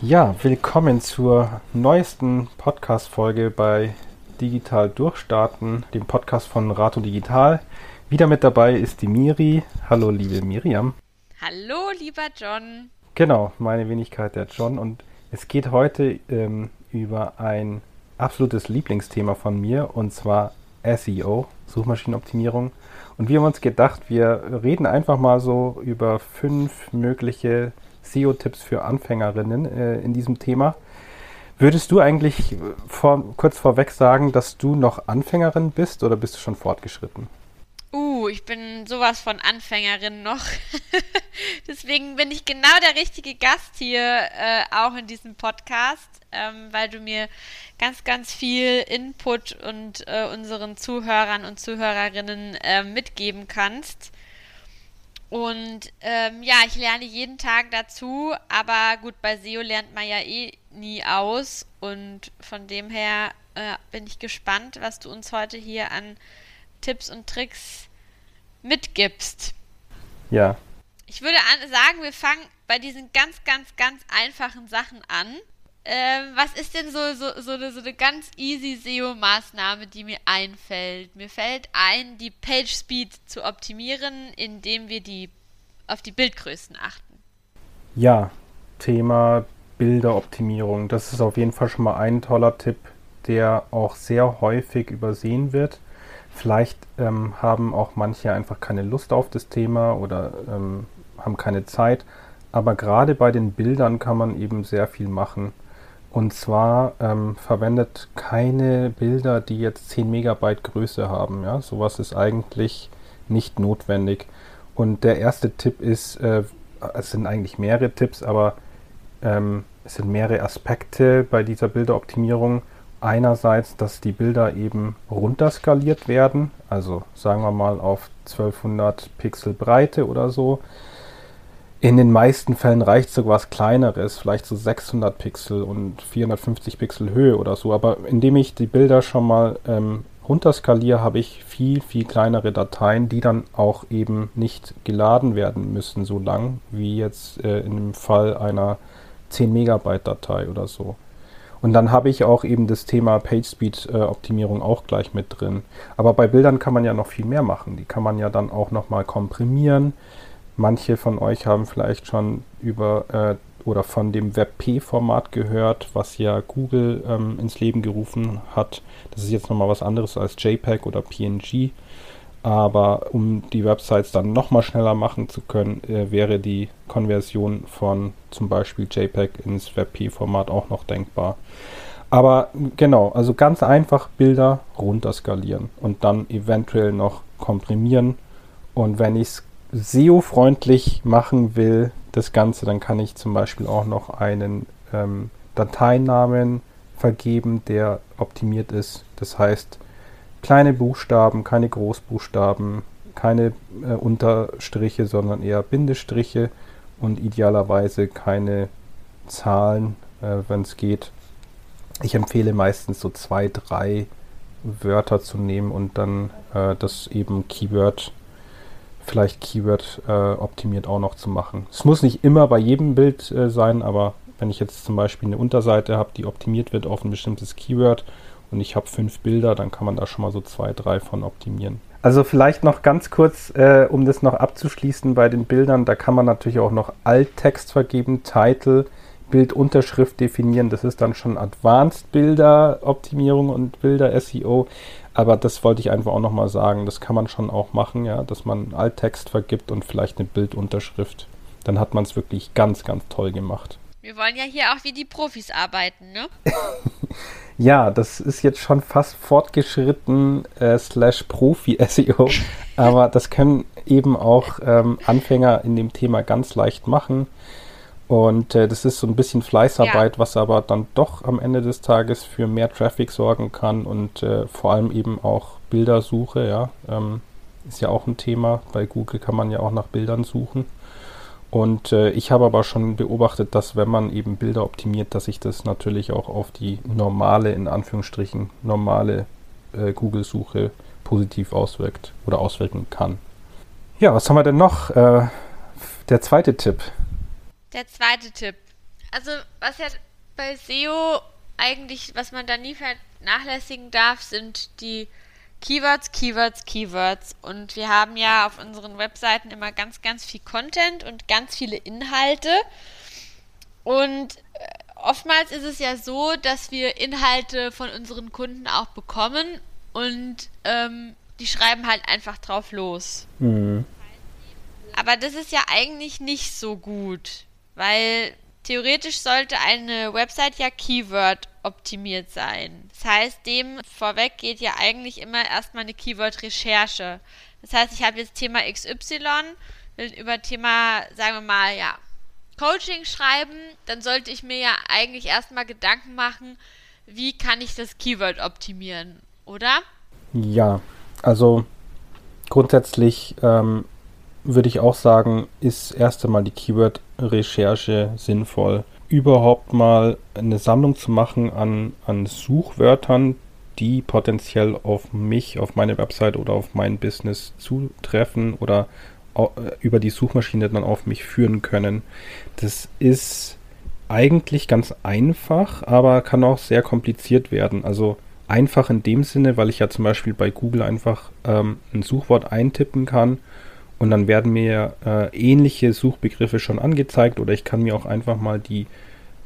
Ja, willkommen zur neuesten Podcast-Folge bei Digital Durchstarten, dem Podcast von Rato Digital. Wieder mit dabei ist die Miri. Hallo, liebe Miriam. Hallo, lieber John. Genau, meine Wenigkeit, der John. Und es geht heute ähm, über ein absolutes Lieblingsthema von mir und zwar SEO, Suchmaschinenoptimierung. Und wir haben uns gedacht, wir reden einfach mal so über fünf mögliche SEO-Tipps für Anfängerinnen äh, in diesem Thema. Würdest du eigentlich vor, kurz vorweg sagen, dass du noch Anfängerin bist oder bist du schon fortgeschritten? Uh, ich bin sowas von Anfängerin noch. Deswegen bin ich genau der richtige Gast hier äh, auch in diesem Podcast, ähm, weil du mir ganz, ganz viel Input und äh, unseren Zuhörern und Zuhörerinnen äh, mitgeben kannst. Und ähm, ja, ich lerne jeden Tag dazu, aber gut, bei SEO lernt man ja eh nie aus. Und von dem her äh, bin ich gespannt, was du uns heute hier an Tipps und Tricks mitgibst. Ja. Ich würde sagen, wir fangen bei diesen ganz, ganz, ganz einfachen Sachen an. Ähm, was ist denn so, so, so, eine, so eine ganz easy SEO-Maßnahme, die mir einfällt? Mir fällt ein, die Page Speed zu optimieren, indem wir die, auf die Bildgrößen achten. Ja, Thema Bilderoptimierung. Das ist auf jeden Fall schon mal ein toller Tipp, der auch sehr häufig übersehen wird. Vielleicht ähm, haben auch manche einfach keine Lust auf das Thema oder ähm, haben keine Zeit. Aber gerade bei den Bildern kann man eben sehr viel machen. Und zwar ähm, verwendet keine Bilder, die jetzt 10 Megabyte Größe haben. Ja? Sowas ist eigentlich nicht notwendig. Und der erste Tipp ist, äh, es sind eigentlich mehrere Tipps, aber ähm, es sind mehrere Aspekte bei dieser Bilderoptimierung. Einerseits, dass die Bilder eben runterskaliert werden, also sagen wir mal auf 1200 Pixel Breite oder so. In den meisten Fällen reicht sogar was Kleineres, vielleicht so 600 Pixel und 450 Pixel Höhe oder so. Aber indem ich die Bilder schon mal ähm, runterskaliere, habe ich viel, viel kleinere Dateien, die dann auch eben nicht geladen werden müssen, so lang wie jetzt äh, in dem Fall einer 10 Megabyte Datei oder so. Und dann habe ich auch eben das Thema PageSpeed-Optimierung äh, auch gleich mit drin. Aber bei Bildern kann man ja noch viel mehr machen. Die kann man ja dann auch nochmal komprimieren. Manche von euch haben vielleicht schon über äh, oder von dem WebP-Format gehört, was ja Google ähm, ins Leben gerufen hat. Das ist jetzt nochmal was anderes als JPEG oder PNG. Aber um die Websites dann nochmal schneller machen zu können, äh, wäre die Konversion von zum Beispiel JPEG ins WebP-Format auch noch denkbar. Aber genau, also ganz einfach Bilder runterskalieren und dann eventuell noch komprimieren. Und wenn ich es SEO-freundlich machen will, das Ganze, dann kann ich zum Beispiel auch noch einen ähm, Dateinamen vergeben, der optimiert ist. Das heißt, kleine Buchstaben, keine Großbuchstaben, keine äh, Unterstriche, sondern eher Bindestriche und idealerweise keine Zahlen, äh, wenn es geht. Ich empfehle meistens so zwei, drei Wörter zu nehmen und dann äh, das eben Keyword vielleicht Keyword äh, optimiert auch noch zu machen. Es muss nicht immer bei jedem Bild äh, sein, aber wenn ich jetzt zum Beispiel eine Unterseite habe, die optimiert wird auf ein bestimmtes Keyword und ich habe fünf Bilder, dann kann man da schon mal so zwei, drei von optimieren. Also vielleicht noch ganz kurz, äh, um das noch abzuschließen bei den Bildern, da kann man natürlich auch noch Alttext vergeben, Title, Bildunterschrift definieren. Das ist dann schon Advanced Bilder Optimierung und Bilder SEO. Aber das wollte ich einfach auch nochmal sagen. Das kann man schon auch machen, ja, dass man Alttext vergibt und vielleicht eine Bildunterschrift. Dann hat man es wirklich ganz, ganz toll gemacht. Wir wollen ja hier auch wie die Profis arbeiten, ne? ja, das ist jetzt schon fast fortgeschritten äh, slash Profi-SEO. aber das können eben auch ähm, Anfänger in dem Thema ganz leicht machen. Und äh, das ist so ein bisschen Fleißarbeit, ja. was aber dann doch am Ende des Tages für mehr Traffic sorgen kann und äh, vor allem eben auch Bildersuche, ja. Ähm, ist ja auch ein Thema. Bei Google kann man ja auch nach Bildern suchen. Und äh, ich habe aber schon beobachtet, dass wenn man eben Bilder optimiert, dass sich das natürlich auch auf die normale, in Anführungsstrichen, normale äh, Google-Suche positiv auswirkt oder auswirken kann. Ja, was haben wir denn noch? Äh, der zweite Tipp. Der zweite Tipp. Also, was ja bei SEO eigentlich, was man da nie vernachlässigen darf, sind die Keywords, Keywords, Keywords. Und wir haben ja auf unseren Webseiten immer ganz, ganz viel Content und ganz viele Inhalte. Und äh, oftmals ist es ja so, dass wir Inhalte von unseren Kunden auch bekommen und ähm, die schreiben halt einfach drauf los. Mhm. Aber das ist ja eigentlich nicht so gut, weil theoretisch sollte eine Website ja Keyword optimiert sein. Das heißt, dem vorweg geht ja eigentlich immer erstmal eine Keyword-Recherche. Das heißt, ich habe jetzt Thema XY, will über Thema, sagen wir mal, ja, Coaching schreiben, dann sollte ich mir ja eigentlich erstmal Gedanken machen, wie kann ich das Keyword optimieren, oder? Ja, also grundsätzlich ähm, würde ich auch sagen, ist erst einmal die Keyword-Recherche sinnvoll. Überhaupt mal eine Sammlung zu machen an, an Suchwörtern, die potenziell auf mich, auf meine Website oder auf mein Business zutreffen oder über die Suchmaschine dann auf mich führen können. Das ist eigentlich ganz einfach, aber kann auch sehr kompliziert werden. Also einfach in dem Sinne, weil ich ja zum Beispiel bei Google einfach ähm, ein Suchwort eintippen kann und dann werden mir äh, ähnliche Suchbegriffe schon angezeigt oder ich kann mir auch einfach mal die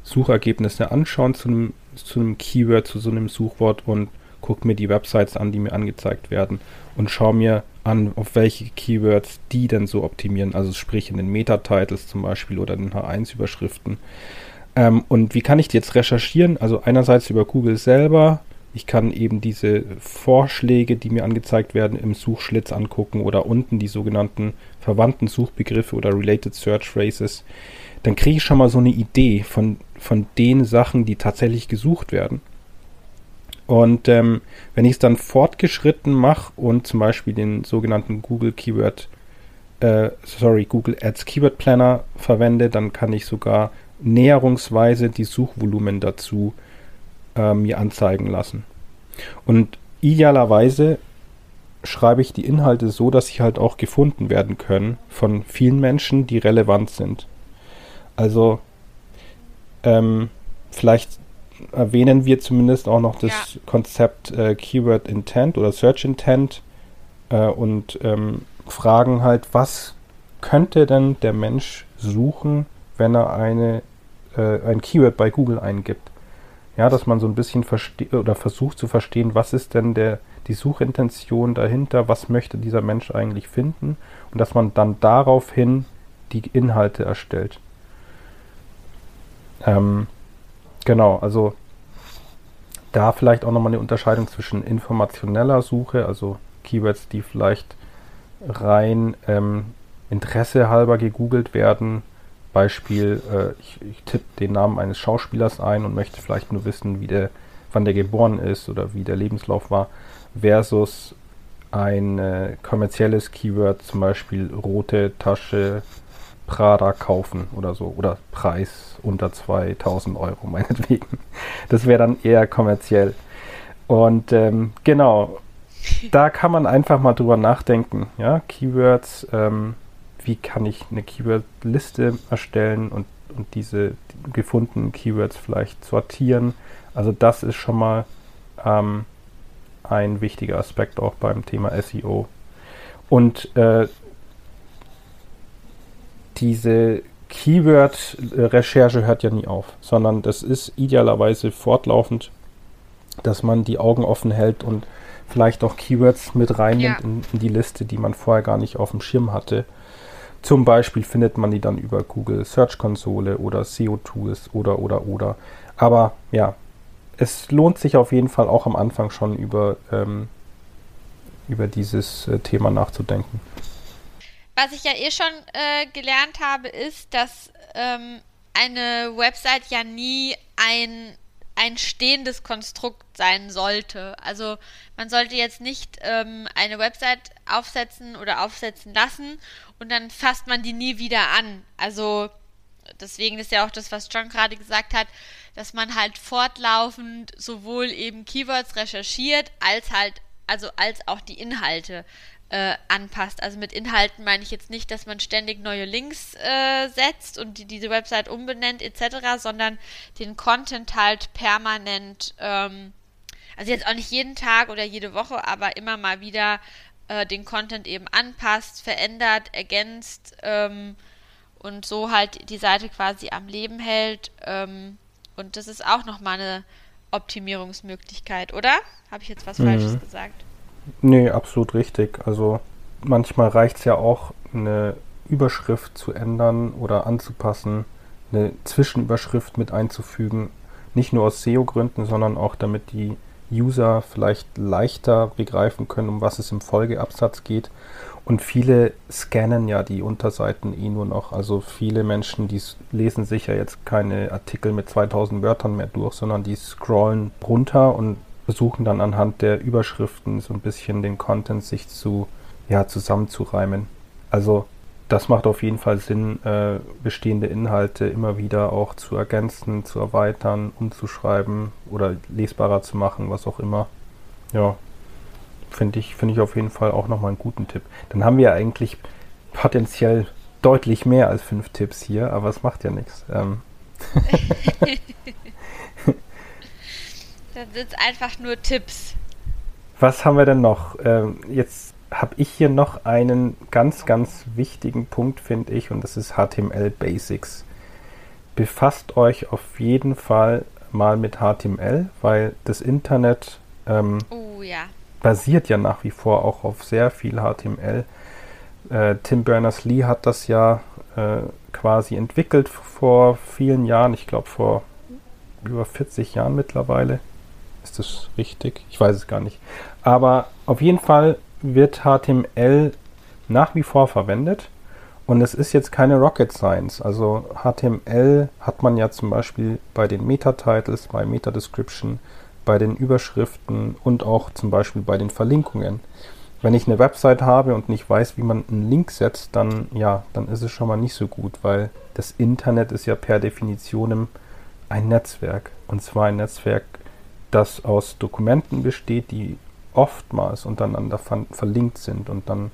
Suchergebnisse anschauen zu einem, zu einem Keyword, zu so einem Suchwort und gucke mir die Websites an, die mir angezeigt werden und schaue mir an, auf welche Keywords die denn so optimieren, also sprich in den Meta-Titles zum Beispiel oder den H1-Überschriften. Ähm, und wie kann ich die jetzt recherchieren? Also einerseits über Google selber, ich kann eben diese Vorschläge, die mir angezeigt werden, im Suchschlitz angucken oder unten die sogenannten verwandten Suchbegriffe oder Related Search Phrases. Dann kriege ich schon mal so eine Idee von, von den Sachen, die tatsächlich gesucht werden. Und ähm, wenn ich es dann fortgeschritten mache und zum Beispiel den sogenannten Google Keyword, äh, sorry, Google Ads Keyword Planner verwende, dann kann ich sogar näherungsweise die Suchvolumen dazu äh, mir anzeigen lassen. Und idealerweise schreibe ich die Inhalte so, dass sie halt auch gefunden werden können von vielen Menschen, die relevant sind. Also ähm, vielleicht erwähnen wir zumindest auch noch das ja. Konzept äh, Keyword Intent oder Search Intent äh, und ähm, fragen halt, was könnte denn der Mensch suchen, wenn er eine, äh, ein Keyword bei Google eingibt? Ja, dass man so ein bisschen versteht oder versucht zu verstehen, was ist denn der, die Suchintention dahinter, was möchte dieser Mensch eigentlich finden und dass man dann daraufhin die Inhalte erstellt. Ähm, genau, also da vielleicht auch nochmal eine Unterscheidung zwischen informationeller Suche, also Keywords, die vielleicht rein ähm, Interesse halber gegoogelt werden, Beispiel, äh, ich, ich tippe den Namen eines Schauspielers ein und möchte vielleicht nur wissen, wie der, wann der geboren ist oder wie der Lebenslauf war, versus ein äh, kommerzielles Keyword, zum Beispiel rote Tasche Prada kaufen oder so, oder Preis unter 2000 Euro meinetwegen. Das wäre dann eher kommerziell. Und ähm, genau, da kann man einfach mal drüber nachdenken. Ja, Keywords, ähm, wie kann ich eine Keyword-Liste erstellen und, und diese gefundenen Keywords vielleicht sortieren. Also das ist schon mal ähm, ein wichtiger Aspekt auch beim Thema SEO. Und äh, diese Keyword-Recherche hört ja nie auf, sondern das ist idealerweise fortlaufend, dass man die Augen offen hält und vielleicht auch Keywords mit reinnimmt ja. in, in, die Liste, die man vorher gar nicht auf dem Schirm hatte. Zum Beispiel findet man die dann über Google Search Konsole oder SEO Tools oder oder oder. Aber ja, es lohnt sich auf jeden Fall auch am Anfang schon über, ähm, über dieses äh, Thema nachzudenken. Was ich ja eh schon äh, gelernt habe, ist, dass ähm, eine Website ja nie ein ein stehendes Konstrukt sein sollte. Also man sollte jetzt nicht ähm, eine Website aufsetzen oder aufsetzen lassen und dann fasst man die nie wieder an. Also deswegen ist ja auch das, was John gerade gesagt hat, dass man halt fortlaufend sowohl eben Keywords recherchiert als halt also als auch die Inhalte äh, anpasst. Also mit Inhalten meine ich jetzt nicht, dass man ständig neue Links äh, setzt und die, diese Website umbenennt etc., sondern den Content halt permanent, ähm, also jetzt auch nicht jeden Tag oder jede Woche, aber immer mal wieder äh, den Content eben anpasst, verändert, ergänzt ähm, und so halt die Seite quasi am Leben hält. Ähm, und das ist auch nochmal eine Optimierungsmöglichkeit, oder? Habe ich jetzt was mhm. Falsches gesagt? Nee, absolut richtig. Also manchmal reicht es ja auch, eine Überschrift zu ändern oder anzupassen, eine Zwischenüberschrift mit einzufügen. Nicht nur aus SEO-Gründen, sondern auch damit die User vielleicht leichter begreifen können, um was es im Folgeabsatz geht. Und viele scannen ja die Unterseiten eh nur noch. Also viele Menschen, die lesen sich ja jetzt keine Artikel mit 2000 Wörtern mehr durch, sondern die scrollen runter und versuchen dann anhand der Überschriften so ein bisschen den Content sich zu, ja, zusammenzureimen. Also das macht auf jeden Fall Sinn, äh, bestehende Inhalte immer wieder auch zu ergänzen, zu erweitern, umzuschreiben oder lesbarer zu machen, was auch immer. Ja, finde ich, finde ich auf jeden Fall auch nochmal einen guten Tipp. Dann haben wir eigentlich potenziell deutlich mehr als fünf Tipps hier, aber es macht ja nichts. Ähm. das sind einfach nur Tipps. Was haben wir denn noch? Ähm, jetzt habe ich hier noch einen ganz, ganz wichtigen Punkt, finde ich, und das ist HTML Basics. Befasst euch auf jeden Fall mal mit HTML, weil das Internet ähm, oh, ja. basiert ja nach wie vor auch auf sehr viel HTML. Äh, Tim Berners-Lee hat das ja äh, quasi entwickelt vor vielen Jahren, ich glaube vor über 40 Jahren mittlerweile. Ist das richtig? Ich weiß es gar nicht. Aber auf jeden Fall wird HTML nach wie vor verwendet. Und es ist jetzt keine Rocket Science. Also HTML hat man ja zum Beispiel bei den Meta-Titles, bei Meta-Description, bei den Überschriften und auch zum Beispiel bei den Verlinkungen. Wenn ich eine Website habe und nicht weiß, wie man einen Link setzt, dann ja, dann ist es schon mal nicht so gut, weil das Internet ist ja per Definition ein Netzwerk. Und zwar ein Netzwerk, das aus Dokumenten besteht, die oftmals untereinander ver verlinkt sind. Und dann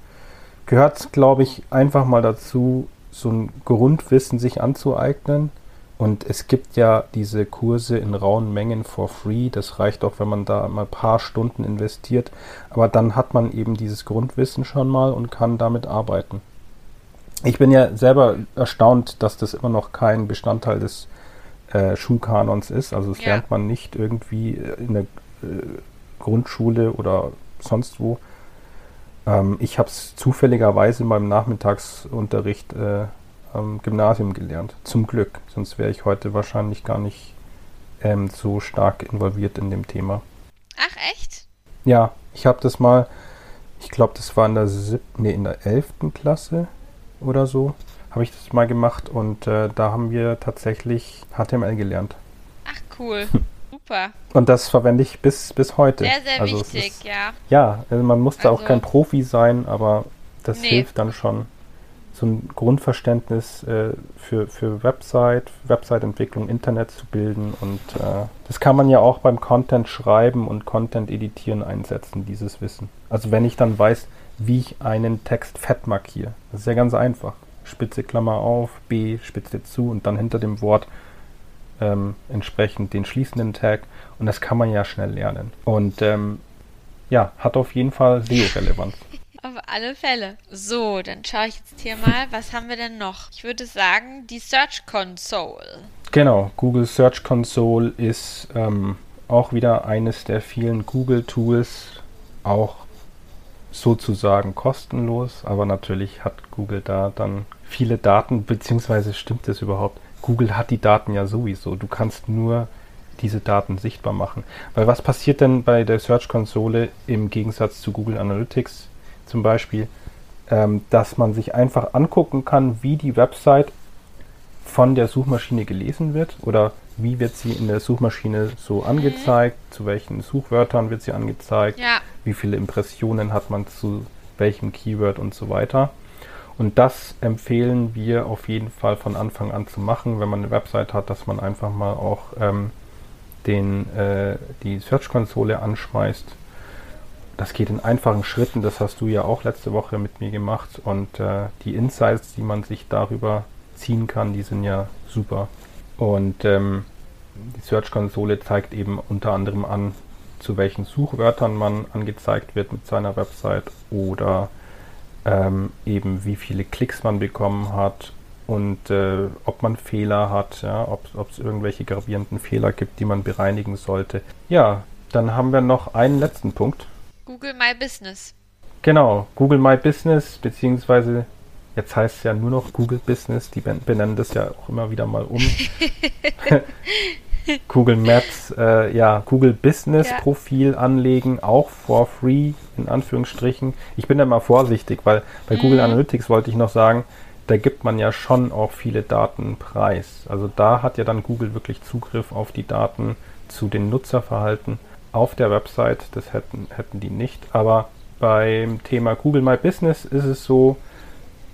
gehört es, glaube ich, einfach mal dazu, so ein Grundwissen sich anzueignen. Und es gibt ja diese Kurse in rauen Mengen for free. Das reicht auch, wenn man da mal ein paar Stunden investiert. Aber dann hat man eben dieses Grundwissen schon mal und kann damit arbeiten. Ich bin ja selber erstaunt, dass das immer noch kein Bestandteil des äh, Schulkanons ist. Also es ja. lernt man nicht irgendwie in der äh, Grundschule oder sonst wo. Ähm, ich habe es zufälligerweise in meinem Nachmittagsunterricht äh, am Gymnasium gelernt. Zum Glück. Sonst wäre ich heute wahrscheinlich gar nicht ähm, so stark involviert in dem Thema. Ach, echt? Ja, ich habe das mal, ich glaube, das war in der siebten, nee, in der elften Klasse oder so, habe ich das mal gemacht und äh, da haben wir tatsächlich HTML gelernt. Ach, cool. Super. Und das verwende ich bis, bis heute. Sehr, sehr also wichtig, ist, ja. Ja, also man muss da also, auch kein Profi sein, aber das nee. hilft dann schon. So ein Grundverständnis äh, für, für Website, Website-Entwicklung, Internet zu bilden und äh, das kann man ja auch beim Content schreiben und Content editieren einsetzen, dieses Wissen. Also wenn ich dann weiß, wie ich einen Text fett markiere. Das ist ja ganz einfach. Spitze Klammer auf, B, Spitze zu und dann hinter dem Wort ähm, entsprechend den schließenden Tag und das kann man ja schnell lernen. Und ähm, ja, hat auf jeden Fall SEO-Relevanz. Auf alle Fälle. So, dann schaue ich jetzt hier mal, was haben wir denn noch? Ich würde sagen, die Search Console. Genau, Google Search Console ist ähm, auch wieder eines der vielen Google-Tools, auch sozusagen kostenlos, aber natürlich hat Google da dann viele Daten, beziehungsweise stimmt das überhaupt? Google hat die Daten ja sowieso. Du kannst nur diese Daten sichtbar machen. Weil was passiert denn bei der Search-Konsole im Gegensatz zu Google Analytics zum Beispiel? Ähm, dass man sich einfach angucken kann, wie die Website von der Suchmaschine gelesen wird oder wie wird sie in der Suchmaschine so angezeigt, mhm. zu welchen Suchwörtern wird sie angezeigt, ja. wie viele Impressionen hat man zu welchem Keyword und so weiter. Und das empfehlen wir auf jeden Fall von Anfang an zu machen, wenn man eine Website hat, dass man einfach mal auch ähm, den, äh, die Search-Konsole anschmeißt. das geht in einfachen Schritten, das hast du ja auch letzte Woche mit mir gemacht und äh, die Insights, die man sich darüber ziehen kann, die sind ja super. Und ähm, die Search-Konsole zeigt eben unter anderem an, zu welchen Suchwörtern man angezeigt wird mit seiner Website oder ähm, eben wie viele Klicks man bekommen hat und äh, ob man Fehler hat, ja, ob es irgendwelche gravierenden Fehler gibt, die man bereinigen sollte. Ja, dann haben wir noch einen letzten Punkt. Google My Business. Genau, Google My Business, beziehungsweise jetzt heißt es ja nur noch Google Business, die benennen das ja auch immer wieder mal um. Google Maps, äh, ja, Google Business ja. Profil anlegen, auch for free, in Anführungsstrichen. Ich bin da mal vorsichtig, weil bei mhm. Google Analytics wollte ich noch sagen, da gibt man ja schon auch viele Daten preis. Also da hat ja dann Google wirklich Zugriff auf die Daten zu den Nutzerverhalten auf der Website. Das hätten, hätten die nicht. Aber beim Thema Google My Business ist es so,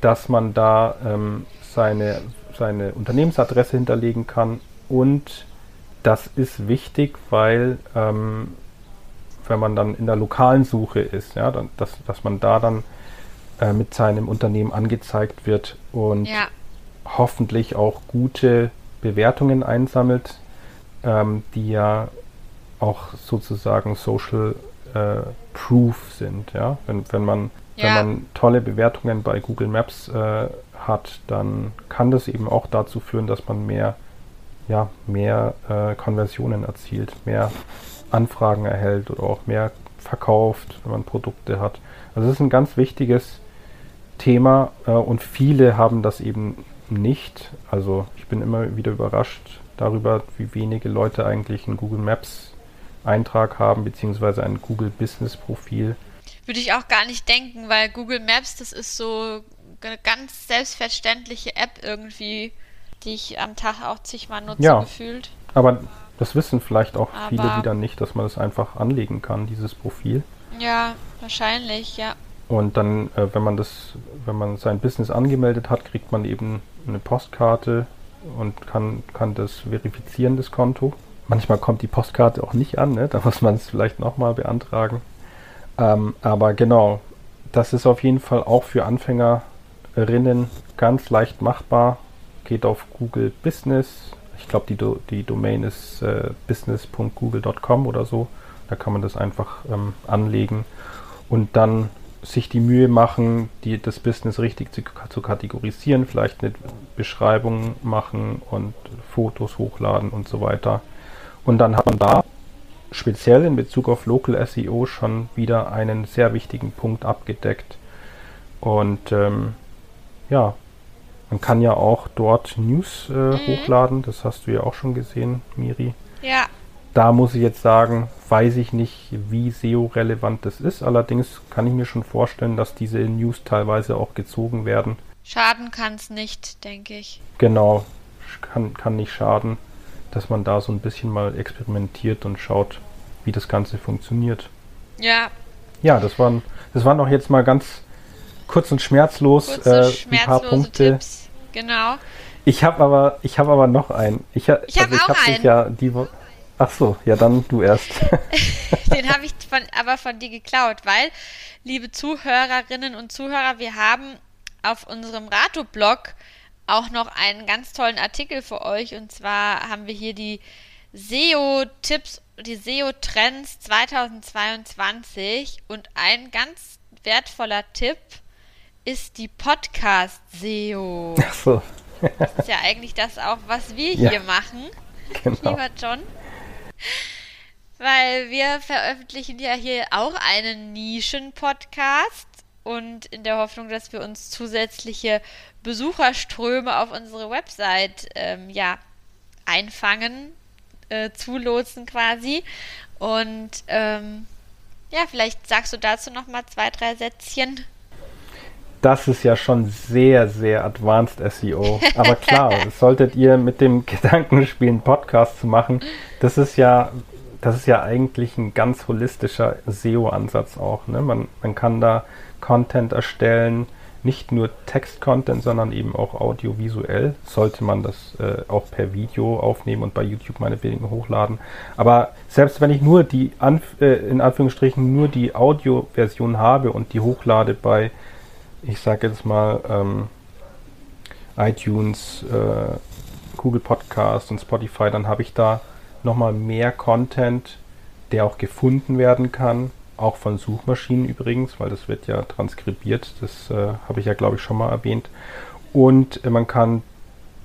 dass man da ähm, seine, seine Unternehmensadresse hinterlegen kann und das ist wichtig, weil ähm, wenn man dann in der lokalen Suche ist, ja, dann, dass, dass man da dann äh, mit seinem Unternehmen angezeigt wird und ja. hoffentlich auch gute Bewertungen einsammelt, ähm, die ja auch sozusagen Social äh, Proof sind. Ja? Wenn, wenn, man, ja. wenn man tolle Bewertungen bei Google Maps äh, hat, dann kann das eben auch dazu führen, dass man mehr, ja, mehr äh, Konversionen erzielt, mehr Anfragen erhält oder auch mehr verkauft, wenn man Produkte hat. Also das ist ein ganz wichtiges Thema äh, und viele haben das eben nicht. Also ich bin immer wieder überrascht darüber, wie wenige Leute eigentlich ein Google Maps Eintrag haben, beziehungsweise ein Google Business Profil. Würde ich auch gar nicht denken, weil Google Maps, das ist so eine ganz selbstverständliche App irgendwie, die ich am Tag auch zigmal nutze, ja, gefühlt. Aber das wissen vielleicht auch aber viele wieder nicht, dass man das einfach anlegen kann, dieses Profil. Ja, wahrscheinlich, ja. Und dann, äh, wenn man das, wenn man sein Business angemeldet hat, kriegt man eben eine Postkarte und kann, kann das verifizieren, das Konto. Manchmal kommt die Postkarte auch nicht an, ne? da muss man es vielleicht nochmal beantragen. Ähm, aber genau, das ist auf jeden Fall auch für Anfängerinnen ganz leicht machbar. Geht auf Google Business. Ich glaube, die, Do die Domain ist äh, business.google.com oder so. Da kann man das einfach ähm, anlegen und dann sich die Mühe machen, die, das Business richtig zu, zu, kategorisieren, vielleicht eine Beschreibung machen und Fotos hochladen und so weiter. Und dann hat man da speziell in Bezug auf Local SEO schon wieder einen sehr wichtigen Punkt abgedeckt. Und ähm, ja, man kann ja auch dort News äh, mhm. hochladen. Das hast du ja auch schon gesehen, Miri. Ja. Da muss ich jetzt sagen, weiß ich nicht, wie SEO-relevant das ist. Allerdings kann ich mir schon vorstellen, dass diese News teilweise auch gezogen werden. Schaden kann es nicht, denke ich. Genau, kann, kann nicht schaden, dass man da so ein bisschen mal experimentiert und schaut, wie das Ganze funktioniert. Ja. Ja, das waren, das waren auch jetzt mal ganz kurz und schmerzlos Kurze, äh, ein paar Punkte. Tipps. Genau. Ich habe aber, ich habe aber noch einen. Ich, ich habe also auch hab einen. Ja die, Ach so, ja dann du erst. Den habe ich von, aber von dir geklaut, weil, liebe Zuhörerinnen und Zuhörer, wir haben auf unserem Rato-Blog auch noch einen ganz tollen Artikel für euch. Und zwar haben wir hier die SEO-Tipps, die SEO-Trends 2022. Und ein ganz wertvoller Tipp ist die Podcast-SEO. Ach so. das ist ja eigentlich das auch, was wir ja. hier machen, genau. lieber John. Weil wir veröffentlichen ja hier auch einen Nischen-Podcast und in der Hoffnung, dass wir uns zusätzliche Besucherströme auf unsere Website ähm, ja, einfangen, äh, zulotsen quasi. Und ähm, ja, vielleicht sagst du dazu noch mal zwei, drei Sätzchen das ist ja schon sehr, sehr advanced SEO. Aber klar, solltet ihr mit dem Gedanken spielen, Podcast zu machen, das ist ja, das ist ja eigentlich ein ganz holistischer SEO-Ansatz auch. Ne? Man, man kann da Content erstellen, nicht nur Text-Content, sondern eben auch audiovisuell. Sollte man das äh, auch per Video aufnehmen und bei YouTube meine Bilder hochladen. Aber selbst wenn ich nur die, Anf äh, in Anführungsstrichen, nur die Audio-Version habe und die hochlade bei, ich sage jetzt mal, ähm, iTunes, äh, Google Podcast und Spotify, dann habe ich da nochmal mehr Content, der auch gefunden werden kann auch von Suchmaschinen übrigens, weil das wird ja transkribiert. Das äh, habe ich ja, glaube ich, schon mal erwähnt. Und äh, man kann,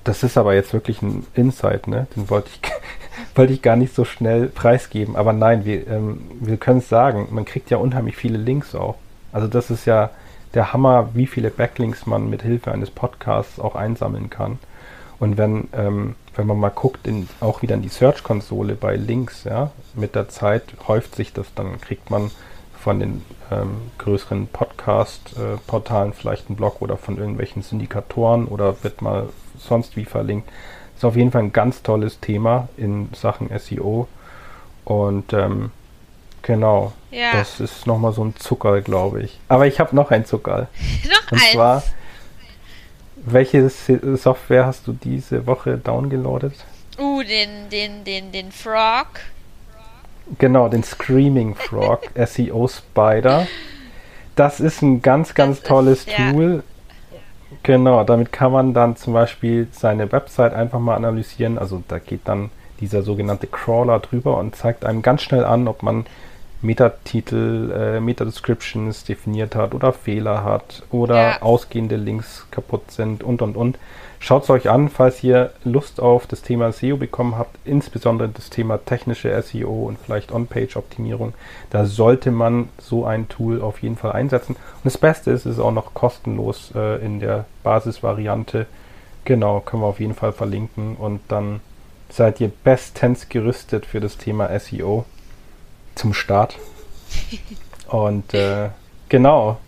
das ist aber jetzt wirklich ein Insight, ne? Den wollte ich, wollte ich gar nicht so schnell preisgeben. Aber nein, wir, ähm, wir können es sagen, man kriegt ja unheimlich viele Links auch. Also das ist ja der Hammer, wie viele Backlinks man mit Hilfe eines Podcasts auch einsammeln kann. Und wenn, ähm, wenn man mal guckt, in, auch wieder in die Search-Konsole bei Links, ja, mit der Zeit häuft sich das, dann kriegt man von den ähm, größeren Podcast-Portalen vielleicht einen Blog oder von irgendwelchen Syndikatoren oder wird mal sonst wie verlinkt. Ist auf jeden Fall ein ganz tolles Thema in Sachen SEO. Und ähm, genau, ja. das ist nochmal so ein Zuckerl, glaube ich. Aber ich habe noch ein Zuckerl. noch Und eins. zwar welche Software hast du diese Woche downgeloadet? Uh, den, den, den, den Frog. Genau, den Screaming Frog, SEO Spider. Das ist ein ganz, ganz das tolles ist, Tool. Ja. Genau, damit kann man dann zum Beispiel seine Website einfach mal analysieren. Also da geht dann dieser sogenannte Crawler drüber und zeigt einem ganz schnell an, ob man Metatitel, äh, Meta-Descriptions definiert hat oder Fehler hat oder ja. ausgehende Links kaputt sind und und und. Schaut es euch an, falls ihr Lust auf das Thema SEO bekommen habt, insbesondere das Thema technische SEO und vielleicht On-Page-Optimierung. Da sollte man so ein Tool auf jeden Fall einsetzen. Und das Beste ist, es ist auch noch kostenlos äh, in der Basisvariante. Genau, können wir auf jeden Fall verlinken und dann seid ihr bestens gerüstet für das Thema SEO zum Start. Und äh, genau,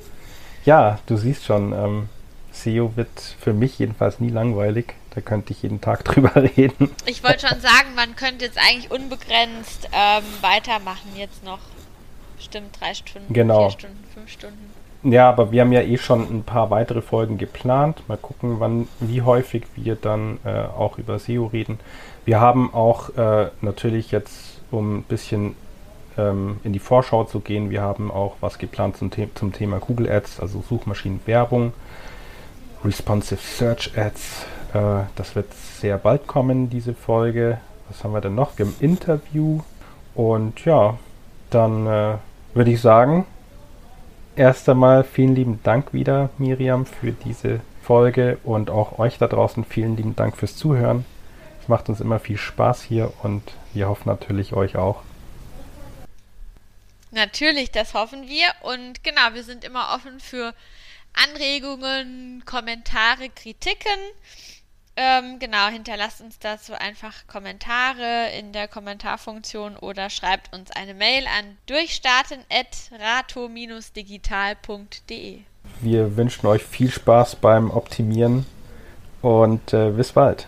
ja, du siehst schon, ähm, SEO wird für mich jedenfalls nie langweilig. Da könnte ich jeden Tag drüber reden. Ich wollte schon sagen, man könnte jetzt eigentlich unbegrenzt ähm, weitermachen, jetzt noch bestimmt drei Stunden, genau. vier Stunden, fünf Stunden. Ja, aber wir haben ja eh schon ein paar weitere Folgen geplant. Mal gucken, wann, wie häufig wir dann äh, auch über SEO reden. Wir haben auch äh, natürlich jetzt, um ein bisschen ähm, in die Vorschau zu gehen. Wir haben auch was geplant zum, The zum Thema Google Ads, also Suchmaschinenwerbung, Responsive Search Ads. Äh, das wird sehr bald kommen, diese Folge. Was haben wir denn noch? Haben Interview. Und ja, dann äh, würde ich sagen, erst einmal vielen lieben Dank wieder, Miriam, für diese Folge und auch euch da draußen vielen lieben Dank fürs Zuhören. Es macht uns immer viel Spaß hier und wir hoffen natürlich euch auch. Natürlich, das hoffen wir. Und genau, wir sind immer offen für Anregungen, Kommentare, Kritiken. Ähm, genau, hinterlasst uns dazu einfach Kommentare in der Kommentarfunktion oder schreibt uns eine Mail an durchstarten.rato-digital.de. Wir wünschen euch viel Spaß beim Optimieren und äh, bis bald.